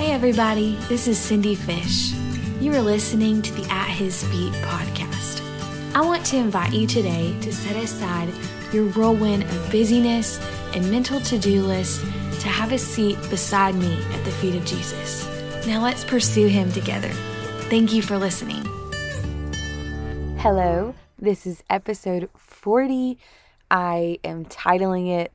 Hey, everybody, this is Cindy Fish. You are listening to the At His Feet podcast. I want to invite you today to set aside your whirlwind of busyness and mental to do list to have a seat beside me at the feet of Jesus. Now let's pursue Him together. Thank you for listening. Hello, this is episode 40. I am titling it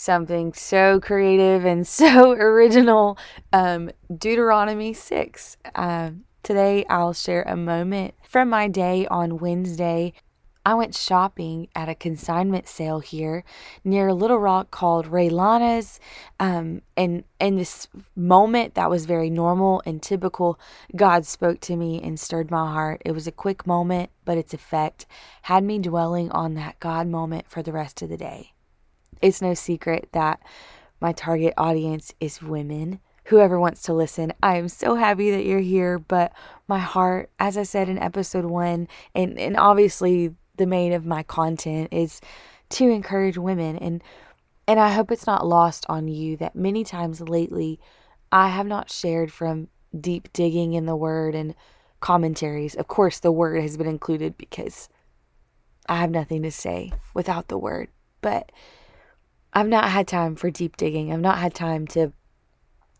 something so creative and so original um, Deuteronomy 6. Uh, today, I'll share a moment from my day on Wednesday. I went shopping at a consignment sale here near Little Rock called Rhea Lana's. Um, and in this moment that was very normal and typical, God spoke to me and stirred my heart. It was a quick moment, but its effect had me dwelling on that God moment for the rest of the day. It's no secret that my target audience is women. Whoever wants to listen, I am so happy that you're here. But my heart, as I said in episode one, and, and obviously the main of my content is to encourage women and and I hope it's not lost on you that many times lately I have not shared from deep digging in the word and commentaries. Of course the word has been included because I have nothing to say without the word. But I've not had time for deep digging. I've not had time to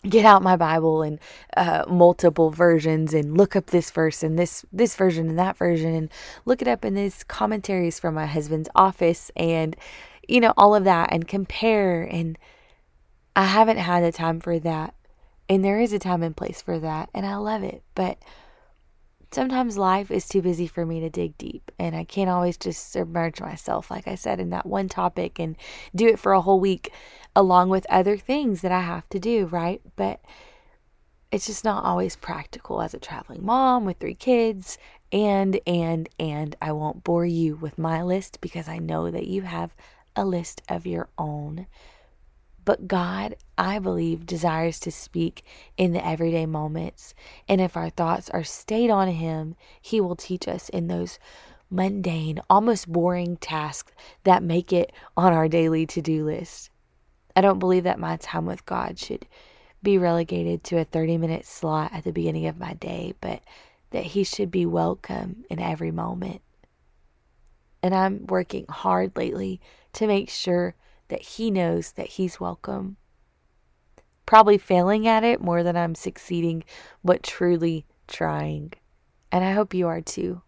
get out my Bible and uh, multiple versions and look up this verse and this this version and that version and look it up in these commentaries from my husband's office and you know all of that and compare and I haven't had the time for that. And there is a time and place for that and I love it. But sometimes life is too busy for me to dig deep and I can't always just submerge myself like I said in that one topic and do it for a whole week along with other things that I have to do, right? But it's just not always practical as a traveling mom with three kids and and and I won't bore you with my list because I know that you have a list of your own. But God, I believe, desires to speak in the everyday moments. And if our thoughts are stayed on Him, He will teach us in those mundane, almost boring tasks that make it on our daily to do list. I don't believe that my time with God should be relegated to a 30 minute slot at the beginning of my day, but that He should be welcome in every moment. And I'm working hard lately to make sure that he knows that he's welcome. Probably failing at it more than I'm succeeding, but truly trying. And I hope you are too.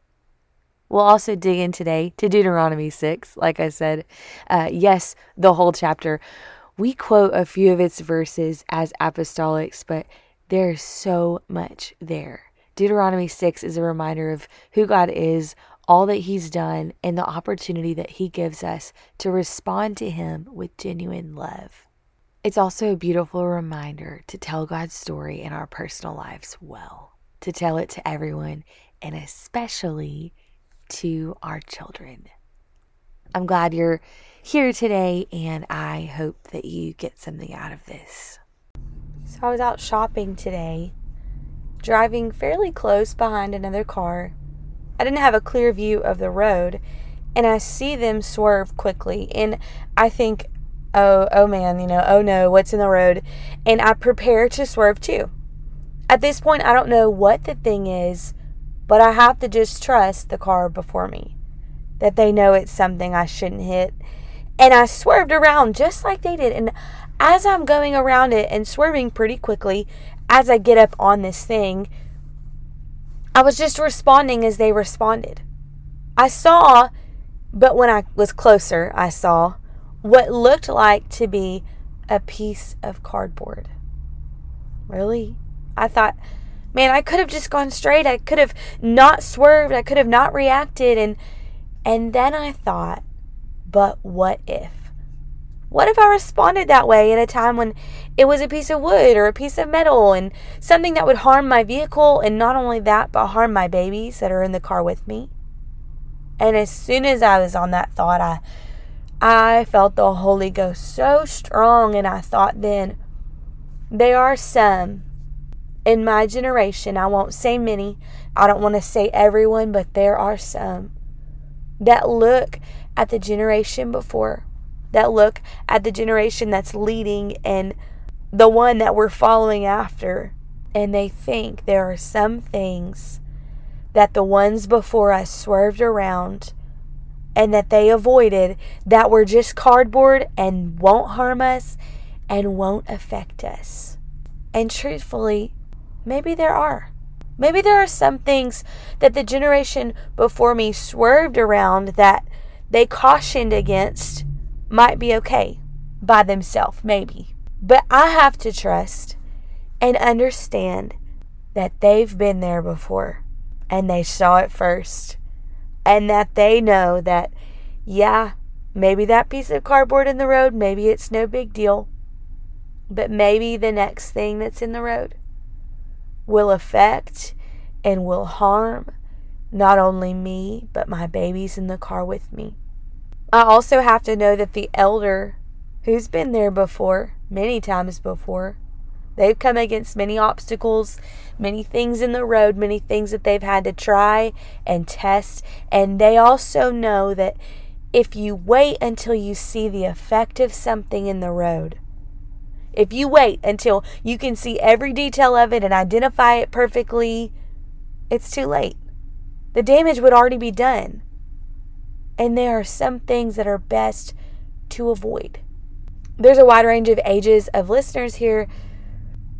We'll also dig in today to Deuteronomy 6, like I said. Uh, yes, the whole chapter. We quote a few of its verses as apostolics, but there's so much there. Deuteronomy 6 is a reminder of who God is, all that He's done, and the opportunity that He gives us to respond to Him with genuine love. It's also a beautiful reminder to tell God's story in our personal lives well, to tell it to everyone, and especially to our children. I'm glad you're here today, and I hope that you get something out of this. So, I was out shopping today, driving fairly close behind another car I didn't have a clear view of the road, and I see them swerve quickly. And I think, oh, oh man, you know, oh no, what's in the road? And I prepare to swerve too. At this point, I don't know what the thing is, but I have to just trust the car before me that they know it's something I shouldn't hit. And I swerved around just like they did. And as I'm going around it and swerving pretty quickly, as I get up on this thing, I was just responding as they responded. I saw, but when I was closer, I saw what looked like to be a piece of cardboard. Really? I thought, man, I could have just gone straight. I could have not swerved. I could have not reacted and and then I thought, but what if? What if I responded that way at a time when it was a piece of wood or a piece of metal and something that would harm my vehicle and not only that, but harm my babies that are in the car with me? And as soon as I was on that thought, I I felt the Holy Ghost so strong and I thought then there are some in my generation, I won't say many, I don't want to say everyone, but there are some that look at the generation before that look at the generation that's leading and the one that we're following after, and they think there are some things that the ones before us swerved around and that they avoided that were just cardboard and won't harm us and won't affect us. And truthfully, maybe there are. Maybe there are some things that the generation before me swerved around that they cautioned against might be okay by themselves, maybe. But I have to trust and understand that they've been there before and they saw it first. And that they know that, yeah, maybe that piece of cardboard in the road, maybe it's no big deal. But maybe the next thing that's in the road will affect and will harm not only me, but my babies in the car with me. I also have to know that the elder who's been there before, many times before, They've come against many obstacles, many things in the road, many things that they've had to try and test. And they also know that if you wait until you see the effect of something in the road, if you wait until you can see every detail of it and identify it perfectly, it's too late. The damage would already be done. And there are some things that are best to avoid. There's a wide range of ages of listeners here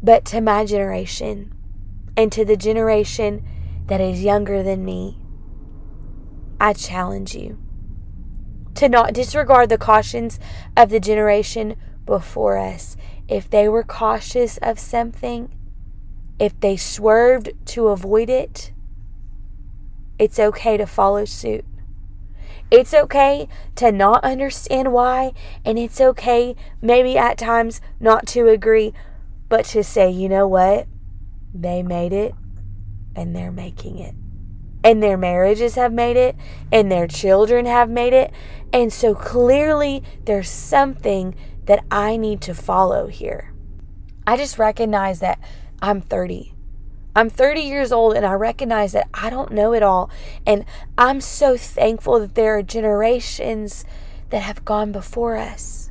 but to my generation and to the generation that is younger than me, I challenge you to not disregard the cautions of the generation before us. If they were cautious of something, if they swerved to avoid it, it's okay to follow suit. It's okay to not understand why, and it's okay, maybe at times, not to agree, but to say, you know what? They made it and they're making it. And their marriages have made it and their children have made it. And so clearly there's something that I need to follow here. I just recognize that I'm 30. I'm 30 years old and I recognize that I don't know it all. And I'm so thankful that there are generations that have gone before us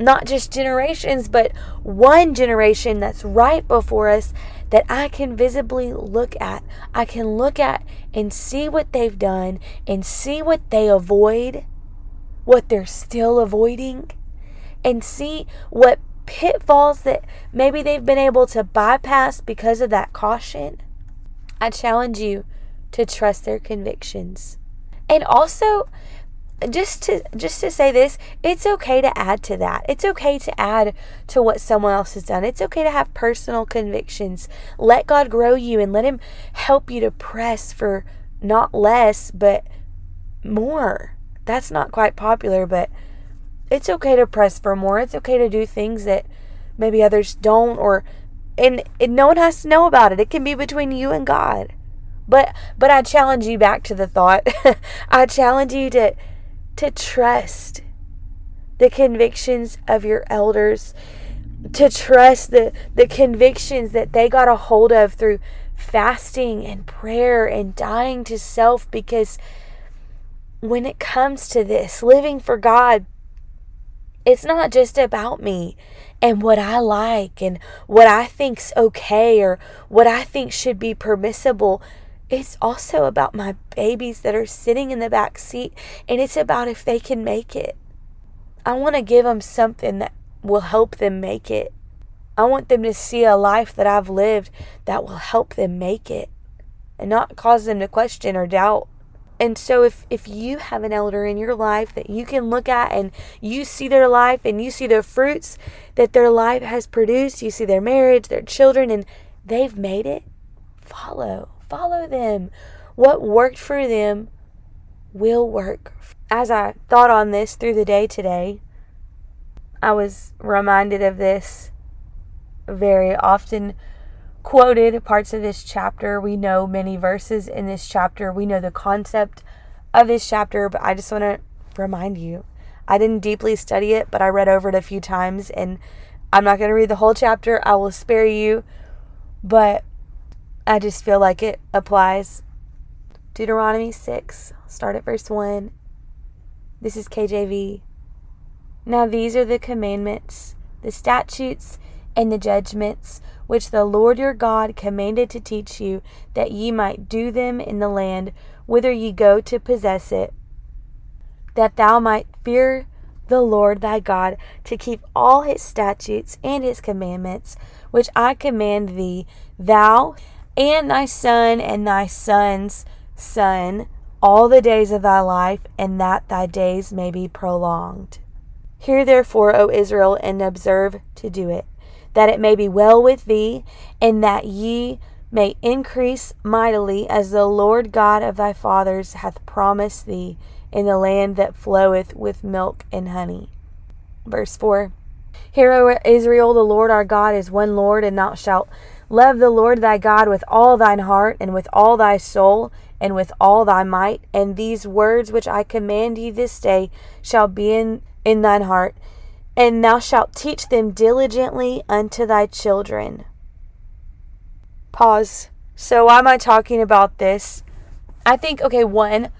not just generations, but one generation that's right before us that I can visibly look at. I can look at and see what they've done and see what they avoid, what they're still avoiding, and see what pitfalls that maybe they've been able to bypass because of that caution. I challenge you to trust their convictions. And also, just to just to say this it's okay to add to that it's okay to add to what someone else has done it's okay to have personal convictions let god grow you and let him help you to press for not less but more that's not quite popular but it's okay to press for more. It's okay to do things that maybe others don't or and, and no one has to know about it. It can be between you and god. But but i challenge you back to the thought. I challenge you to to trust the convictions of your elders, to trust the, the convictions that they got a hold of through fasting and prayer and dying to self because when it comes to this, living for God, it's not just about me and what I like and what I think's okay or what I think should be permissible it's also about my babies that are sitting in the back seat, and it's about if they can make it. I want to give them something that will help them make it. I want them to see a life that I've lived that will help them make it and not cause them to question or doubt. And so if if you have an elder in your life that you can look at and you see their life and you see the fruits that their life has produced, you see their marriage, their children and they've made it, follow follow them. What worked for them will work. As I thought on this through the day today, I was reminded of this very often quoted parts of this chapter. We know many verses in this chapter, we know the concept of this chapter, but I just want to remind you I didn't deeply study it, but I read over it a few times, and I'm not going to read the whole chapter. I will spare you. But I just feel like it applies. Deuteronomy 6, start at verse 1. This is KJV. Now these are the commandments, the statutes, and the judgments which the Lord your God commanded to teach you, that ye might do them in the land whither ye go to possess it, that thou might fear the Lord thy God, to keep all his statutes and his commandments, which I command thee, thou and thy son and thy son's son, all the days of thy life, and that thy days may be prolonged. Hear therefore, O Israel, and observe to do it that it may be well with thee, and that ye may increase mightily, as the Lord God of thy fathers hath promised thee, in the land that floweth with milk and honey. Verse 4 Hear, O Israel, the Lord our God is one Lord, and thou shalt love the Lord thy God with all thine heart, and with all thy soul, and with all thy might. And these words which I command thee this day shall be in, in thine heart and thou shalt teach them diligently unto thy children. Pause. So, why am I talking about this? I think, okay, one,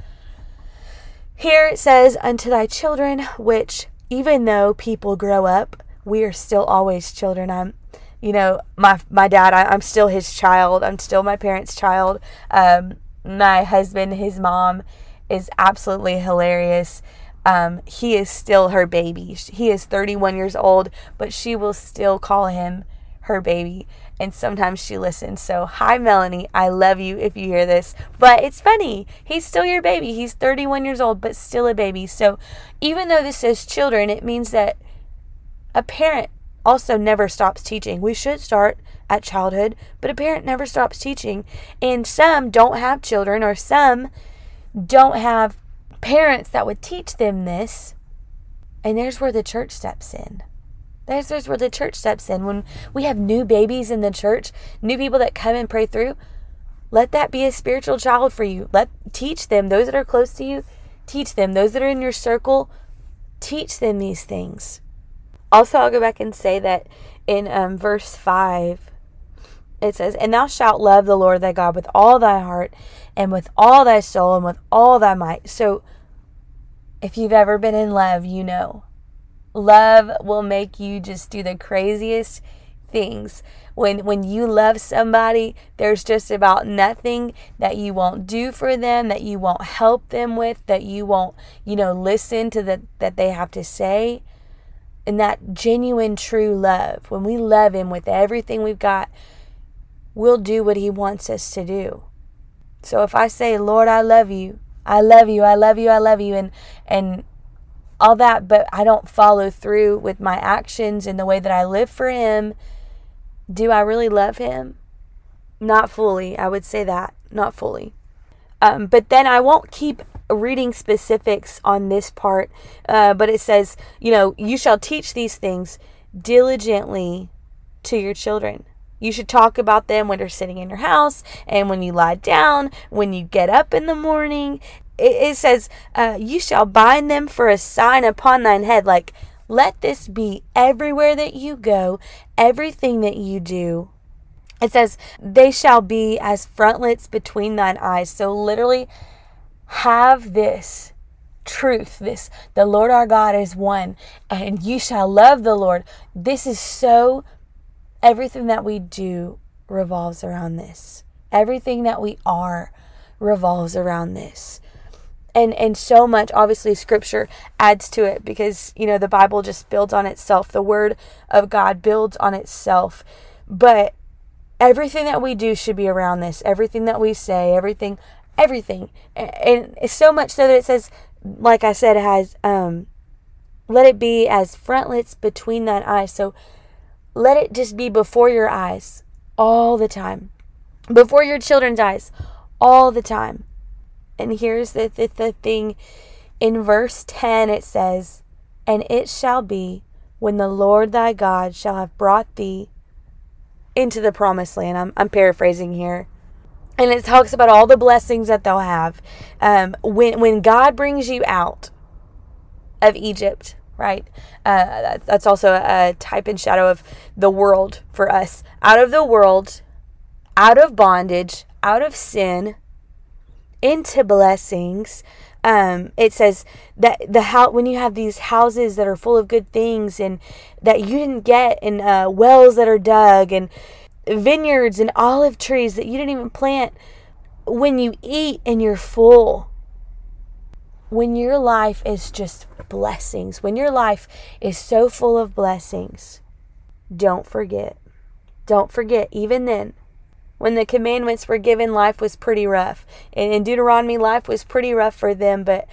here it says, unto thy children, which even though people grow up, we are still always children. I'm, you know, my my dad, I, am still his child. I'm still my parents' child. Um, my husband, his mom, is absolutely hilarious um, he is still her baby. He is 31 years old, but she will still call him her baby. And sometimes she listens. So, hi, Melanie. I love you if you hear this. But it's funny. He's still your baby. He's 31 years old, but still a baby. So, even though this says children, it means that a parent also never stops teaching. We should start at childhood, but a parent never stops teaching. And some don't have children, or some don't have parents that would teach them this. And there's where the church steps in. There's, there's where the church steps in. When we have new babies in the church, new people that come and pray through, let that be a spiritual child for you. Let teach them, those that are close to you, teach them. Those that are in your circle, teach them these things. Also, I'll go back and say that in um, verse 5, it says, And thou shalt love the Lord thy God with all thy heart and with all thy soul and with all thy might. So, if you've ever been in love, you know. Love will make you just do the craziest things. When when you love somebody, there's just about nothing that you won't do for them, that you won't help them with, that you won't, you know, listen to the, that they have to say. And that genuine true love, when we love him with everything we've got, we'll do what he wants us to do. So if I say, Lord, I love you, I love you, I love you, I love you, and and all that, but I don't follow through with my actions and the way that I live for him, do I really love him? Not fully. I would say that. Not fully. Um, but then I won't keep reading specifics on this part, uh, but it says, you know, you shall teach these things diligently to your children. You should talk about them when you're sitting in your house and when you lie down, when you get up in the morning. It, it says, uh, You shall bind them for a sign upon thine head. Like, let this be everywhere that you go, everything that you do. It says, They shall be as frontlets between thine eyes. So, literally, have this truth this the lord our god is one and you shall love the lord this is so Everything that we do revolves around this. Everything that we are revolves around this. And and so much obviously scripture adds to it because you know the Bible just builds on itself. The word of God builds on itself. But everything that we do should be around this. Everything that we say, everything everything. And so much so that it says like I said has um let it be as frontlets between thine eyes. So let it just be before your eyes all the time, before your children's eyes all the time. And here's the, the, the thing in verse 10 it says, And it shall be when the Lord thy God shall have brought thee into the promised land. I'm, I'm paraphrasing here. And it talks about all the blessings that they'll have. Um, when, when God brings you out of Egypt, right? Uh, that's also a type and shadow of the world for us. Out of the world, out of bondage, out of sin, into blessings. Um, it says that the house when you have these houses that are full of good things and that you didn't get, and uh, wells that are dug, and vineyards and olive trees that you didn't even plant. When you eat and you're full, when your life is just blessings, when your life is so full of blessings, don't forget. Don't forget, even then, when the commandments were given, life was pretty rough. And in Deuteronomy, life was pretty rough for them, but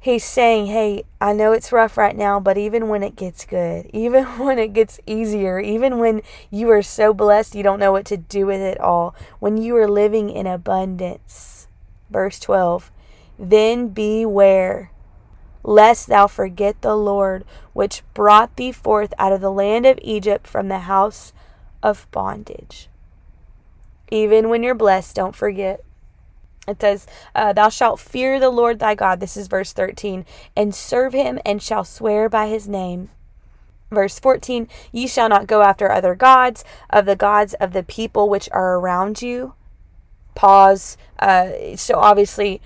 he's saying, Hey, I know it's rough right now, but even when it gets good, even when it gets easier, even when you are so blessed you don't know what to do with it all, when you are living in abundance. Verse 12 Then beware lest thou forget the Lord, which brought thee forth out of the land of Egypt from the house of bondage. Even when you're blessed, don't forget. It says, uh, Thou shalt fear the Lord thy God. This is verse 13. And serve him and shall swear by his name. Verse 14 Ye shall not go after other gods, of the gods of the people which are around you. Pause. Uh, so obviously,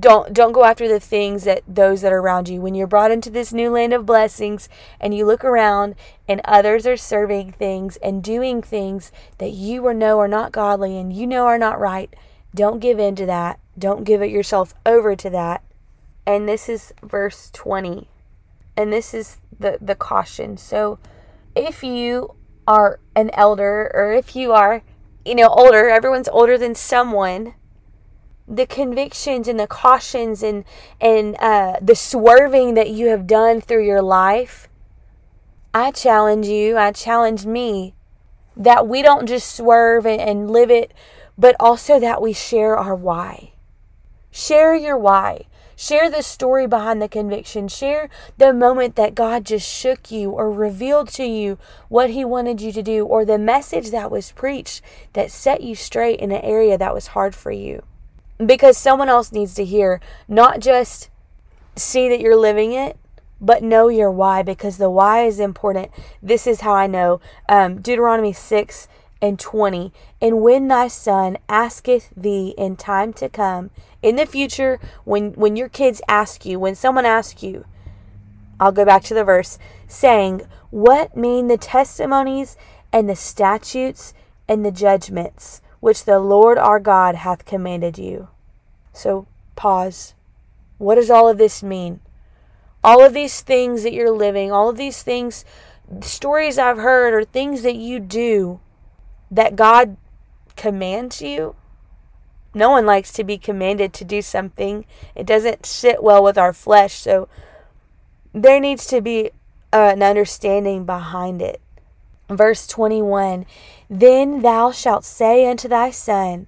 don't don't go after the things that those that are around you. When you're brought into this new land of blessings and you look around and others are serving things and doing things that you or know are not godly and you know are not right don't give in to that. Don't give it yourself over to that. And this is verse 20 and this is the the caution. So if you are an elder or if you are you know older everyone's older than someone the convictions and the cautions and and uh, the swerving that you have done through your life, I challenge you, I challenge me that we don't just swerve and, and live it, but also that we share our why. Share your why. Share the story behind the conviction. Share the moment that God just shook you or revealed to you what He wanted you to do, or the message that was preached that set you straight in an area that was hard for you because someone else needs to hear, not just see that you're living it, but know your why because the why is important. This is how I know. Um, Deuteronomy 6 and 20. And when thy son asketh thee in time to come, in the future, when, when your kids ask you, when someone asks you, I'll go back to the verse, saying, What mean the testimonies and the statutes and the judgments? Which the Lord our God hath commanded you. So, pause. What does all of this mean? All of these things that you're living, all of these things, stories I've heard, or things that you do that God commands you. No one likes to be commanded to do something, it doesn't sit well with our flesh. So, there needs to be an understanding behind it. Verse 21 Then thou shalt say unto thy son,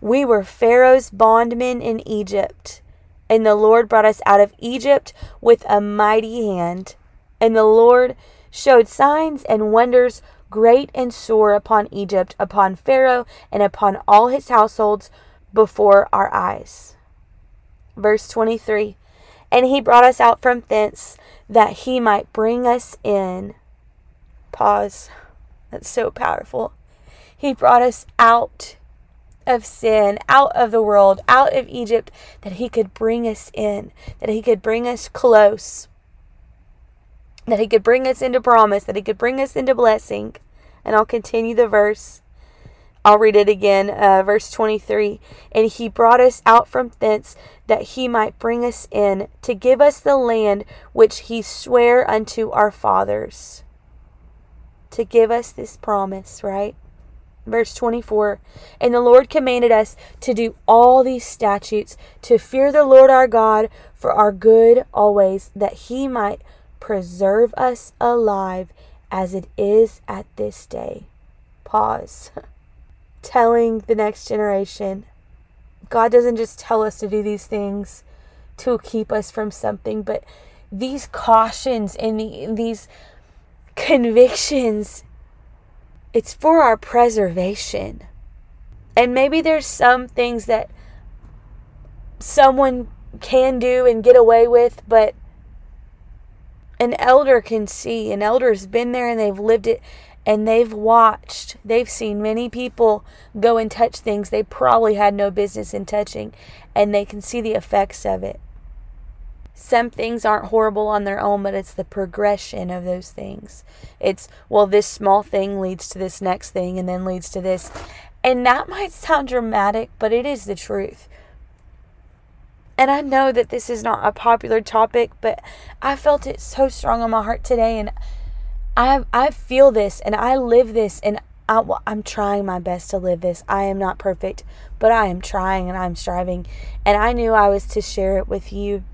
We were Pharaoh's bondmen in Egypt, and the Lord brought us out of Egypt with a mighty hand. And the Lord showed signs and wonders great and sore upon Egypt, upon Pharaoh, and upon all his households before our eyes. Verse 23 And he brought us out from thence, that he might bring us in Pause. That's so powerful. He brought us out of sin, out of the world, out of Egypt, that He could bring us in, that He could bring us close, that He could bring us into promise, that He could bring us into blessing. And I'll continue the verse. I'll read it again, uh, verse 23. And he brought us out from thence that he might bring us in to give us the land which he sware unto our fathers to give us this promise, right? Verse 24 And the Lord commanded us to do all these statutes, to fear the Lord our God for our good always, that he might preserve us alive as it is at this day. Pause. Telling the next generation God doesn't just tell us to do these things to keep us from something, but these cautions and the, these convictions, it's for our preservation. And maybe there's some things that someone can do and get away with, but an elder can see. An elder's been there and they've lived it. and they've watched, they've seen many people go and touch things they probably had no business in touching, and they can see the effects of it. Some things aren't horrible on their own, but it's the progression of those things. It's, well, this small thing leads to this next thing and then leads to this. And that might sound dramatic, but it is the truth. And I know that this is not a popular topic, but I felt it so strong on my heart today. And I I feel this and I live this and I, I'm trying my best to live this. I am not perfect, but I am trying and I'm striving. And I knew I was to share it with you.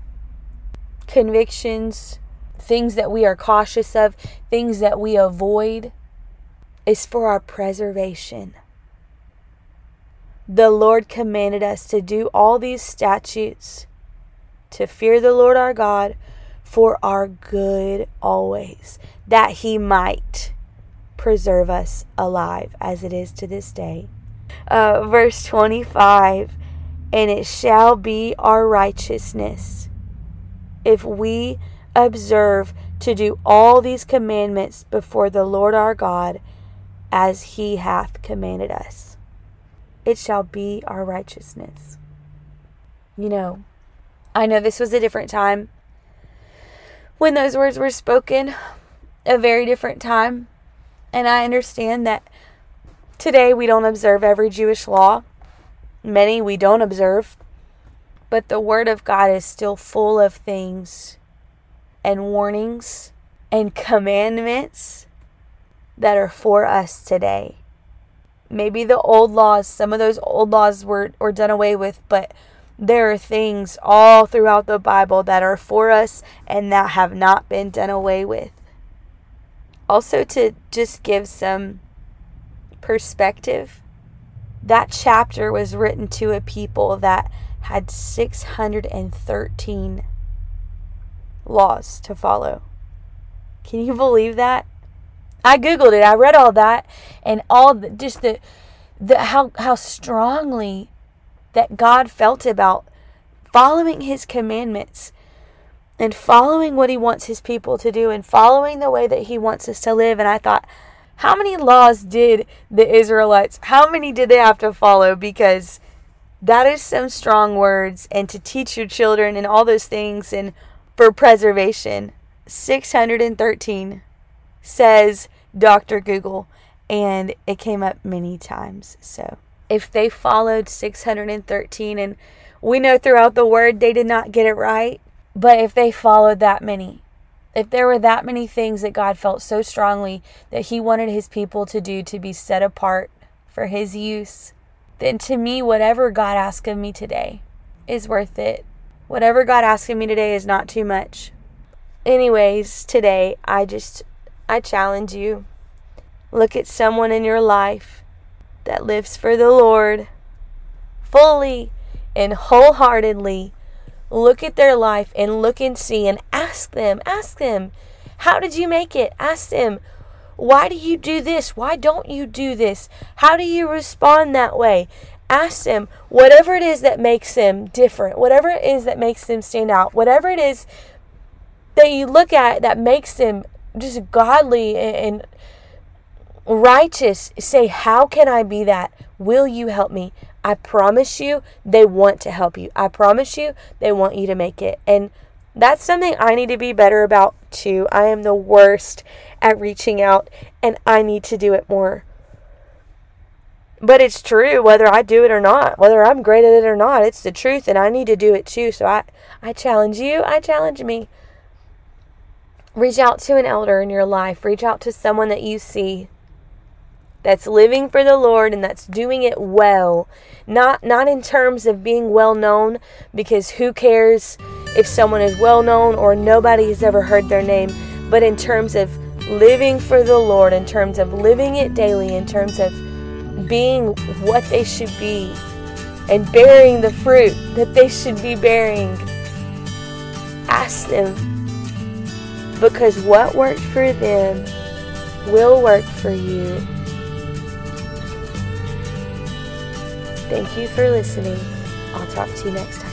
Convictions, things that we are cautious of, things that we avoid, is for our preservation. The Lord commanded us to do all these statutes, to fear the Lord our God for our good always that he might preserve us alive as it is to this day. Uh, verse 25 And it shall be our righteousness if we observe to do all these commandments before the Lord our God as he hath commanded us. It shall be our righteousness. You know, I know this was a different time when those words were spoken, a very different time. And I understand that today we don't observe every Jewish law, many we don't observe, but the Word of God is still full of things and warnings and commandments that are for us today. Maybe the old laws, some of those old laws were, were done away with, but there are things all throughout the Bible that are for us and that have not been done away with also to just give some perspective, that chapter was written to a people that had 613 laws to follow. Can you believe that? I googled it. I read all that and all the, just the the how how strongly that God felt about following his commandments and following what he wants his people to do and following the way that he wants us to live. And I thought, how many laws did the Israelites, how many did they have to follow? Because that is some strong words and to teach your children and all those things and for preservation. 613 says Dr. Google, and it came up many times. So if they followed 613, and we know throughout the word they did not get it right, but if they followed that many, if there were that many things that God felt so strongly that He wanted His people to do to be set apart for His use, then to me, whatever God asks of me today is worth it. Whatever God asks of me today is not too much. Anyways, today, I just, I challenge you. Look at someone in your life that lives for the Lord fully and wholeheartedly look at their life and look and see and ask them, ask them, how did you make it? Ask them, why do you do this? Why don't you do this? How do you respond that way? Ask them whatever it is that makes them different, whatever it is that makes them stand out, whatever it is that you look at that makes them just godly and righteous. Say, How can I be that? Will you help me? I promise you, they want to help you. I promise you, they want you to make it. And that's something I need to be better about too. I am the worst at reaching out, and I need to do it more. But it's true, whether I do it or not, whether I'm great at it or not, it's the truth, and I need to do it too. So I, I challenge you, I challenge me. Reach out to an elder in your life, reach out to someone that you see that's living for the Lord and that's doing it well. Not not in terms of being well known because who cares if someone is well known or nobody has ever heard their name, but in terms of living for the Lord, in terms of living it daily, in terms of being what they should be and bearing the fruit that they should be bearing. Ask them because what worked for them will work for you. Thank you for listening. I'll talk to you next time.